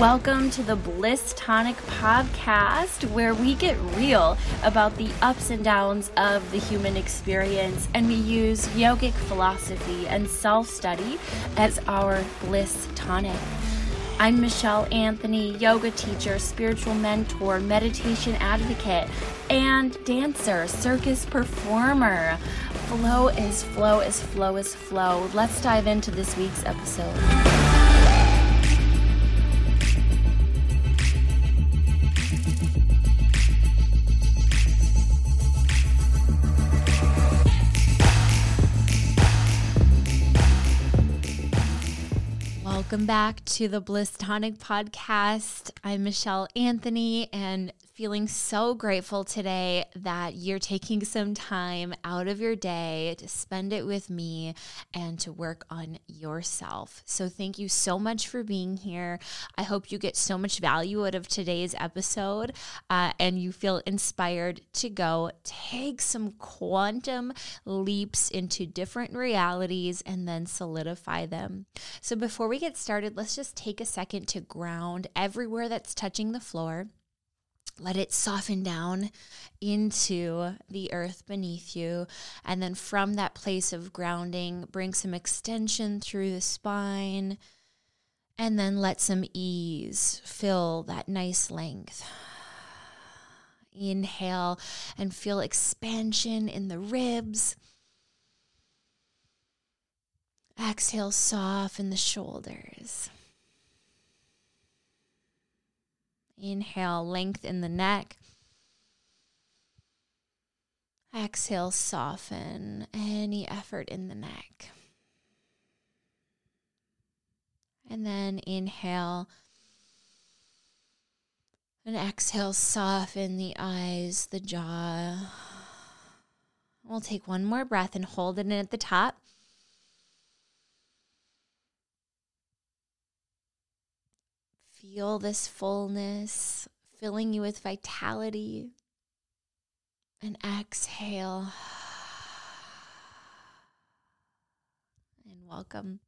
Welcome to the Bliss Tonic podcast, where we get real about the ups and downs of the human experience and we use yogic philosophy and self study as our bliss tonic. I'm Michelle Anthony, yoga teacher, spiritual mentor, meditation advocate, and dancer, circus performer. Flow is flow is flow is flow. Let's dive into this week's episode. Welcome back to the Bliss Tonic podcast. I'm Michelle Anthony, and feeling so grateful today that you're taking some time out of your day to spend it with me and to work on yourself. So, thank you so much for being here. I hope you get so much value out of today's episode uh, and you feel inspired to go take some quantum leaps into different realities and then solidify them. So, before we get started, let's just take a second to ground everywhere that's touching the floor. Let it soften down into the earth beneath you. And then from that place of grounding, bring some extension through the spine. And then let some ease fill that nice length. Inhale and feel expansion in the ribs. Exhale, soften the shoulders. Inhale, lengthen the neck. Exhale, soften any effort in the neck. And then inhale. And exhale, soften the eyes, the jaw. We'll take one more breath and hold it in at the top. Feel this fullness filling you with vitality. And exhale. And welcome.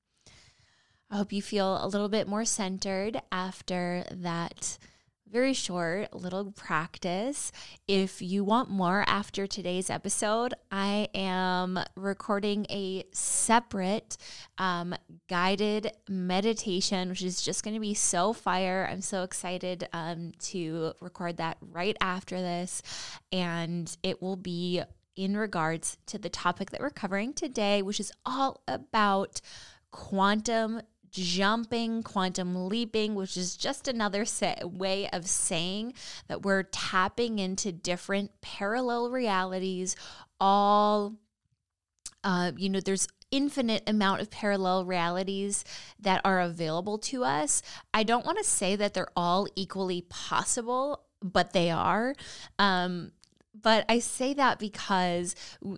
I hope you feel a little bit more centered after that very short little practice. If you want more after today's episode, I am recording a separate um, guided meditation, which is just going to be so fire. I'm so excited um, to record that right after this. And it will be in regards to the topic that we're covering today, which is all about quantum jumping, quantum leaping, which is just another way of saying that we're tapping into different parallel realities, all, uh, you know, there's infinite amount of parallel realities that are available to us. I don't want to say that they're all equally possible, but they are. Um, but I say that because,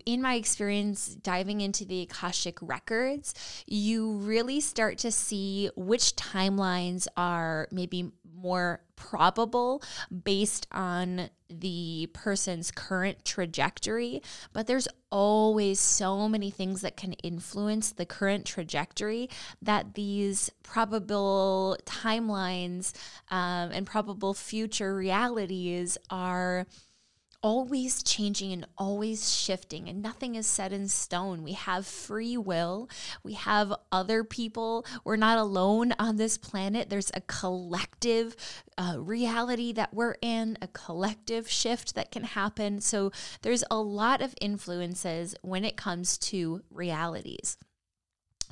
in my experience diving into the Akashic records, you really start to see which timelines are maybe more probable based on the person's current trajectory. But there's always so many things that can influence the current trajectory that these probable timelines um, and probable future realities are always changing and always shifting, and nothing is set in stone. We have free will, we have other people. We're not alone on this planet. There's a collective uh, reality that we're in, a collective shift that can happen. So there's a lot of influences when it comes to realities.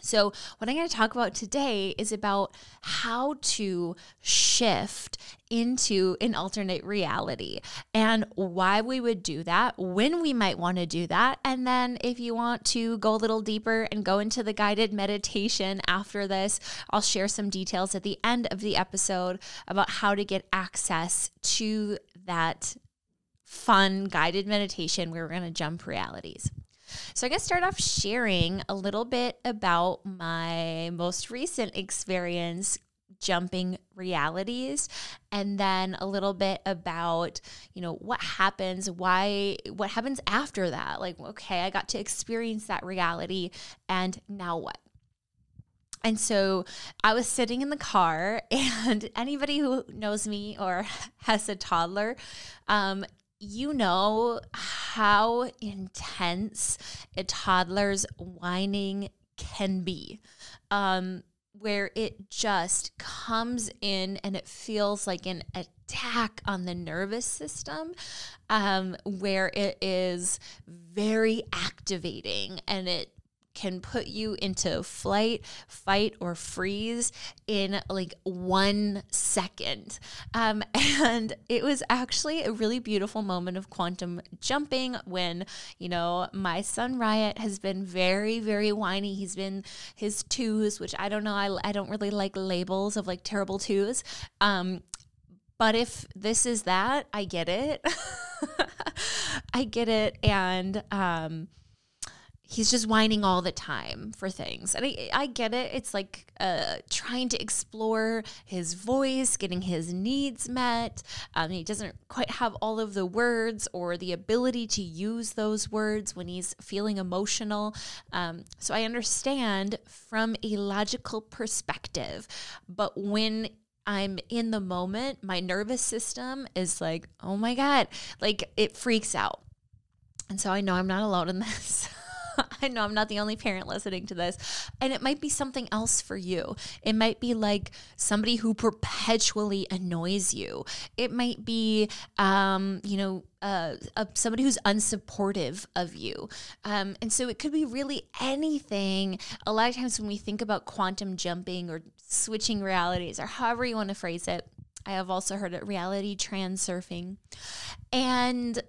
So, what I'm going to talk about today is about how to shift into an alternate reality and why we would do that, when we might want to do that. And then, if you want to go a little deeper and go into the guided meditation after this, I'll share some details at the end of the episode about how to get access to that fun guided meditation where we're going to jump realities. So, I'm going to start off sharing a little bit about my most recent experience jumping realities and then a little bit about you know what happens why what happens after that. Like okay i got to experience that reality and now what? And so I was sitting in the car, and anybody who knows me or has a toddler, um, you know how intense a toddler's whining can be. Um, where it just comes in and it feels like an attack on the nervous system, um, where it is very activating and it can put you into flight, fight, or freeze in like one second. Um, and it was actually a really beautiful moment of quantum jumping when, you know, my son Riot has been very, very whiny. He's been his twos, which I don't know, I, I don't really like labels of like terrible twos. Um, but if this is that, I get it. I get it. And, um, he's just whining all the time for things. And I, I get it. It's like uh, trying to explore his voice, getting his needs met. Um, he doesn't quite have all of the words or the ability to use those words when he's feeling emotional. Um, so I understand from a logical perspective. But when I'm in the moment, my nervous system is like, oh my God, like it freaks out. And so I know I'm not alone in this. I know I'm not the only parent listening to this. And it might be something else for you. It might be like somebody who perpetually annoys you. It might be, um, you know, uh, uh, somebody who's unsupportive of you. Um, and so it could be really anything. A lot of times when we think about quantum jumping or switching realities or however you want to phrase it, I have also heard it reality transurfing. And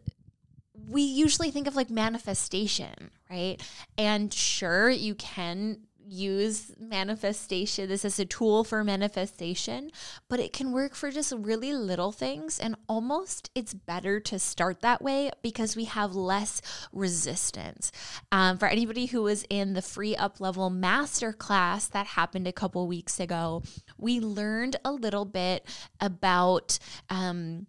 we usually think of like manifestation, right? And sure, you can use manifestation this is a tool for manifestation but it can work for just really little things and almost it's better to start that way because we have less resistance um, for anybody who was in the free up level master class that happened a couple weeks ago we learned a little bit about um,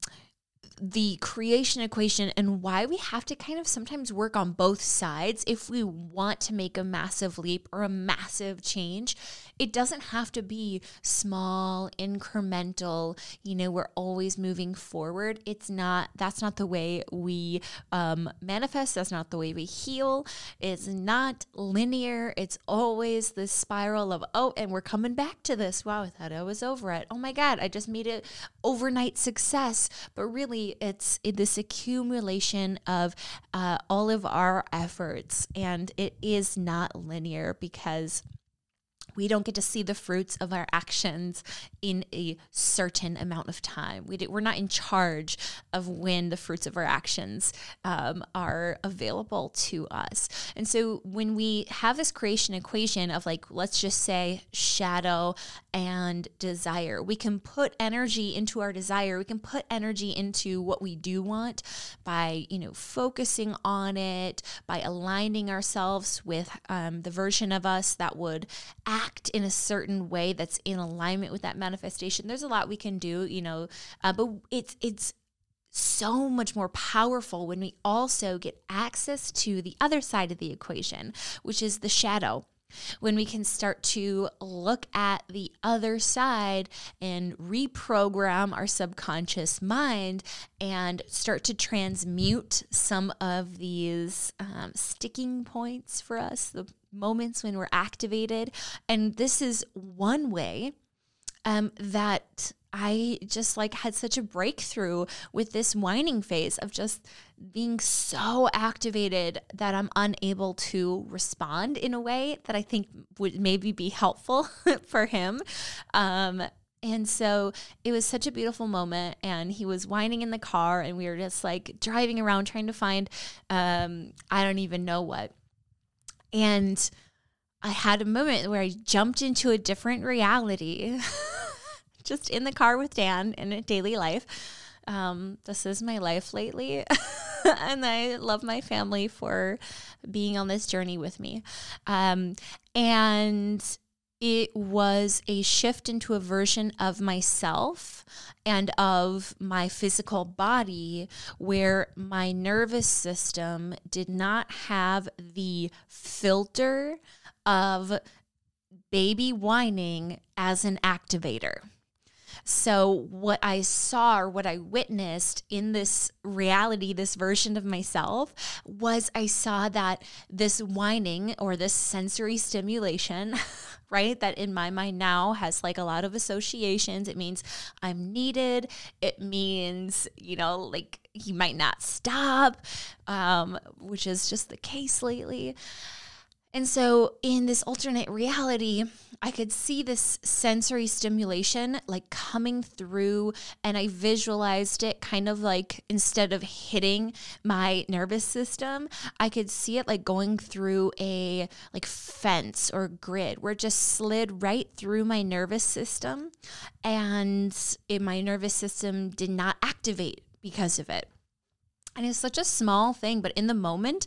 the creation equation and why we have to kind of sometimes work on both sides if we want to make a massive leap or a massive change. It doesn't have to be small, incremental, you know, we're always moving forward. It's not, that's not the way we um, manifest. That's not the way we heal. It's not linear. It's always this spiral of, oh, and we're coming back to this. Wow, I thought I was over it. Oh my God, I just made it overnight success. But really, it's this accumulation of uh, all of our efforts, and it is not linear because we don't get to see the fruits of our actions in a certain amount of time. We do, we're not in charge of when the fruits of our actions um, are available to us. And so when we have this creation equation of like, let's just say shadow and desire, we can put energy into our desire. We can put energy into what we do want by, you know, focusing on it, by aligning ourselves with um, the version of us that would act act in a certain way that's in alignment with that manifestation. There's a lot we can do, you know, uh, but it's it's so much more powerful when we also get access to the other side of the equation, which is the shadow when we can start to look at the other side and reprogram our subconscious mind and start to transmute some of these um, sticking points for us, the moments when we're activated. And this is one way um, that I just like had such a breakthrough with this whining phase of just being so activated that I'm unable to respond in a way that I think would maybe be helpful for him. Um, and so it was such a beautiful moment. And he was whining in the car, and we were just like driving around trying to find, um, I don't even know what. And I had a moment where I jumped into a different reality. just in the car with Dan in daily life. Um, this is my life lately. and I love my family for being on this journey with me. Um, and it was a shift into a version of myself and of my physical body where my nervous system did not have the filter of baby whining as an activator. So, what I saw or what I witnessed in this reality, this version of myself, was I saw that this whining or this sensory stimulation, right, that in my mind now has like a lot of associations. It means I'm needed, it means, you know, like he might not stop, um, which is just the case lately. And so, in this alternate reality, I could see this sensory stimulation like coming through, and I visualized it kind of like instead of hitting my nervous system, I could see it like going through a like fence or grid where it just slid right through my nervous system, and it, my nervous system did not activate because of it. And it's such a small thing, but in the moment,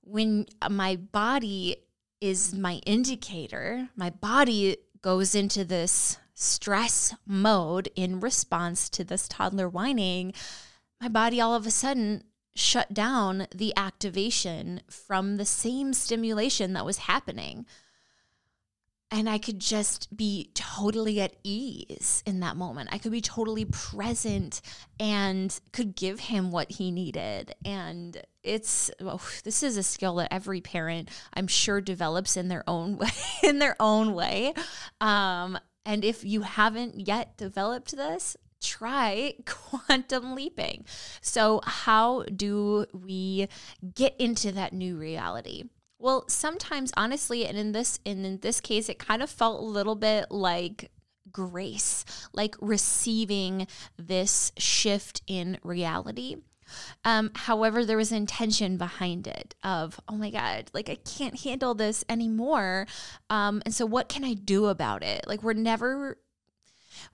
when uh, my body is my indicator. My body goes into this stress mode in response to this toddler whining. My body all of a sudden shut down the activation from the same stimulation that was happening and I could just be totally at ease in that moment. I could be totally present and could give him what he needed. And it's well, this is a skill that every parent I'm sure develops in their own way in their own way. Um, and if you haven't yet developed this, try quantum leaping. So, how do we get into that new reality? Well, sometimes honestly, and in this in this case, it kind of felt a little bit like grace, like receiving this shift in reality. Um, however, there was intention behind it of, oh my God, like I can't handle this anymore. Um, and so what can I do about it? Like we're never,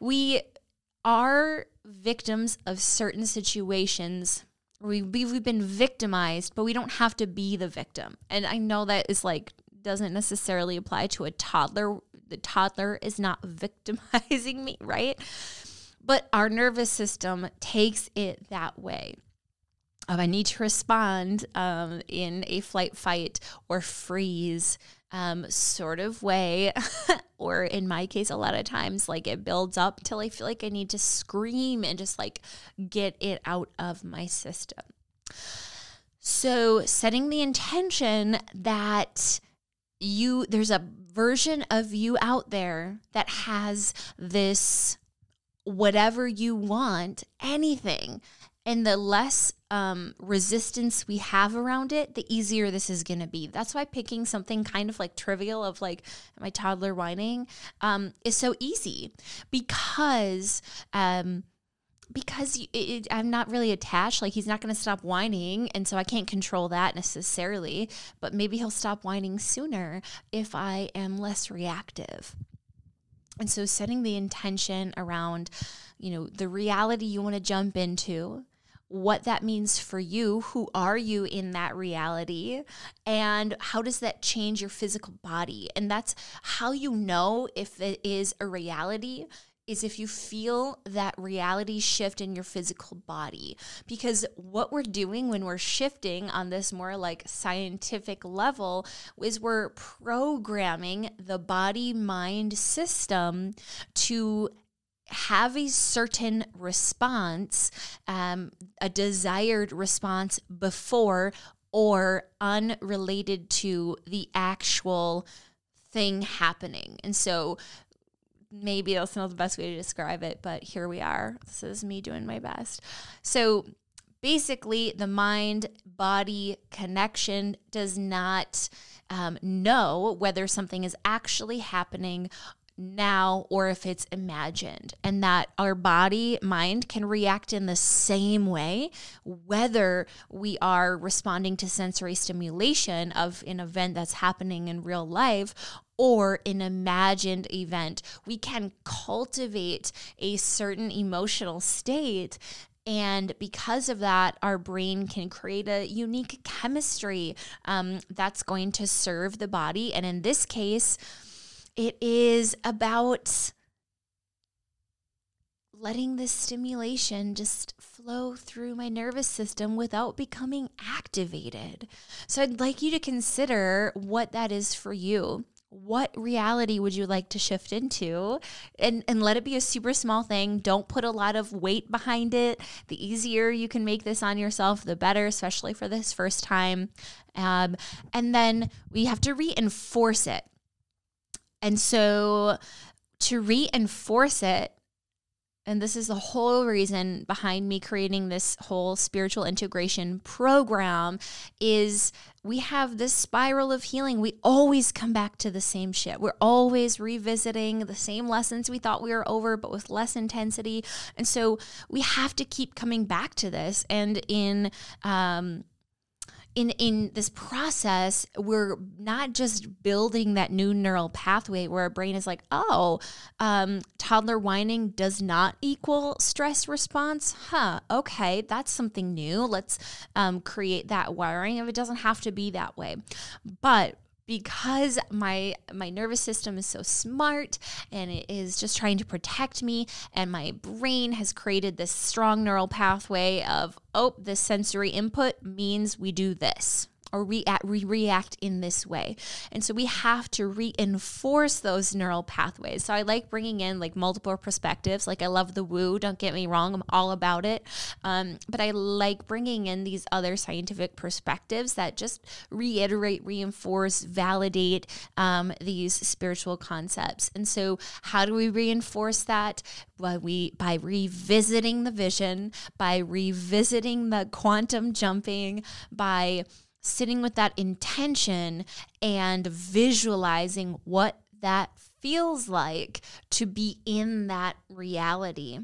we are victims of certain situations we we've been victimized, but we don't have to be the victim. And I know that is like doesn't necessarily apply to a toddler. The toddler is not victimizing me, right? But our nervous system takes it that way. If I need to respond um, in a flight, fight, or freeze um, sort of way, or in my case, a lot of times, like it builds up till I feel like I need to scream and just like get it out of my system. So, setting the intention that you, there's a version of you out there that has this whatever you want, anything and the less um, resistance we have around it, the easier this is going to be. That's why picking something kind of like trivial of like my toddler whining um, is so easy because. Um, because it, it, I'm not really attached. Like he's not going to stop whining, and so I can't control that necessarily. But maybe he'll stop whining sooner if I am less reactive. And so, setting the intention around, you know, the reality you want to jump into, what that means for you. Who are you in that reality? And how does that change your physical body? And that's how you know if it is a reality is if you feel that reality shift in your physical body. Because what we're doing when we're shifting on this more like scientific level is we're programming the body mind system to have a certain response, um, a desired response before or unrelated to the actual thing happening. And so maybe that's not the best way to describe it, but here we are. This is me doing my best. So basically, the mind body connection does not um, know whether something is actually happening now or if it's imagined, and that our body mind can react in the same way, whether we are responding to sensory stimulation of an event that's happening in real life or an imagined event. We can cultivate a certain emotional state and because of that, our brain can create a unique chemistry um, that's going to serve the body. And in this case, it is about letting this stimulation just flow through my nervous system without becoming activated. So I'd like you to consider what that is for you. what reality would you like to shift into? And and let it be a super small thing. Don't put a lot of weight behind it. The easier you can make this on yourself the better especially for this first time. Um, and then we have to reinforce it and so to reinforce it and this is the whole reason behind me creating this whole spiritual integration program is we have this spiral of healing. We always come back to the same shit. We're always revisiting the same lessons we thought we were over, but with less intensity. And so we have to keep coming back to this. And in um, in in this process we're not just building that new neural pathway where our brain is like oh um, toddler whining does not equal stress response? Huh okay that's something new. Let's um, create that wiring if it doesn't have to be that way. But because my my nervous system is so smart and it is just trying to protect me and my brain has created this strong neural pathway of oh this sensory input means we do this or react, we react in this way. And so we have to reinforce those neural pathways. So I like bringing in like multiple perspectives. Like I love the woo, don't get me wrong, I'm all about it. Um, but I like bringing in these other scientific perspectives that just reiterate, reinforce, validate um, these spiritual concepts. And so how do we reinforce that? By we by revisiting the vision, by revisiting the quantum jumping, by sitting with that intention and visualizing what that feels like to be in that reality.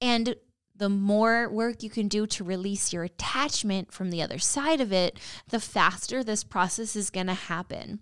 And the more work you can do to release your attachment from the other side of it, the faster this process is going to happen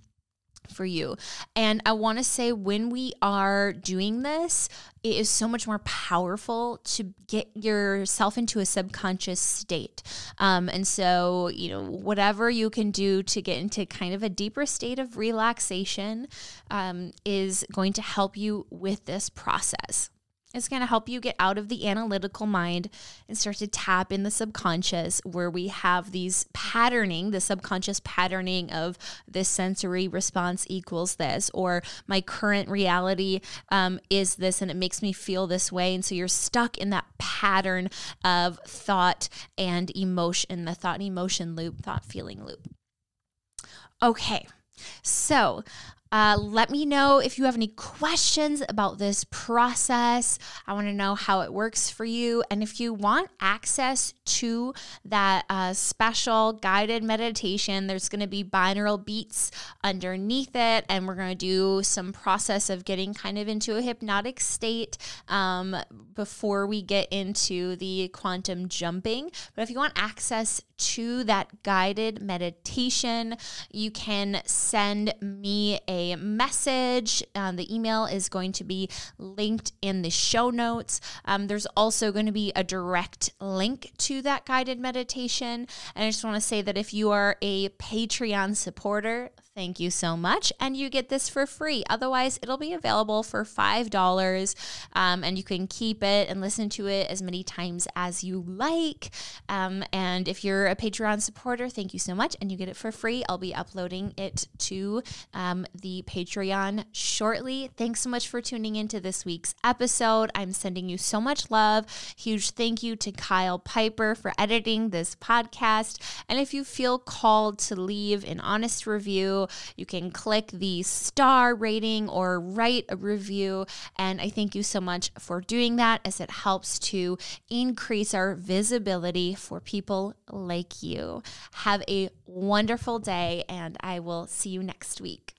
for you. And I want to say when we are doing this, it is so much more powerful to get yourself into a subconscious state. Um, and so, you know, whatever you can do to get into kind of a deeper state of relaxation um, is going to help you with this process. It's going to help you get out of the analytical mind and start to tap in the subconscious where we have these patterning, the subconscious patterning of this sensory response equals this, or my current reality um, is this and it makes me feel this way. And so you're stuck in that pattern of thought and emotion, the thought and emotion loop, thought feeling loop. Okay. So, uh, let me know if you have any questions about this process. I want to know how it works for you. And if you want access to that uh, special guided meditation, there's going to be binaural beats underneath it. And we're going to do some process of getting kind of into a hypnotic state um, before we get into the quantum jumping. But if you want access to that guided meditation, you can send me a message. Um, the email is going to be linked in the show notes. Um, there's also going to be a direct link to that guided meditation. And I just want to say that if you are a Patreon supporter, Thank you so much. And you get this for free. Otherwise, it'll be available for $5 um, and you can keep it and listen to it as many times as you like. Um, and if you're a Patreon supporter, thank you so much. And you get it for free. I'll be uploading it to um, the Patreon shortly. Thanks so much for tuning into this week's episode. I'm sending you so much love. Huge thank you to Kyle Piper for editing this podcast. And if you feel called to leave an honest you can click the star rating or write a review. And I thank you so much for doing that as it helps to increase our visibility for people like you. Have a wonderful day, and I will see you next week.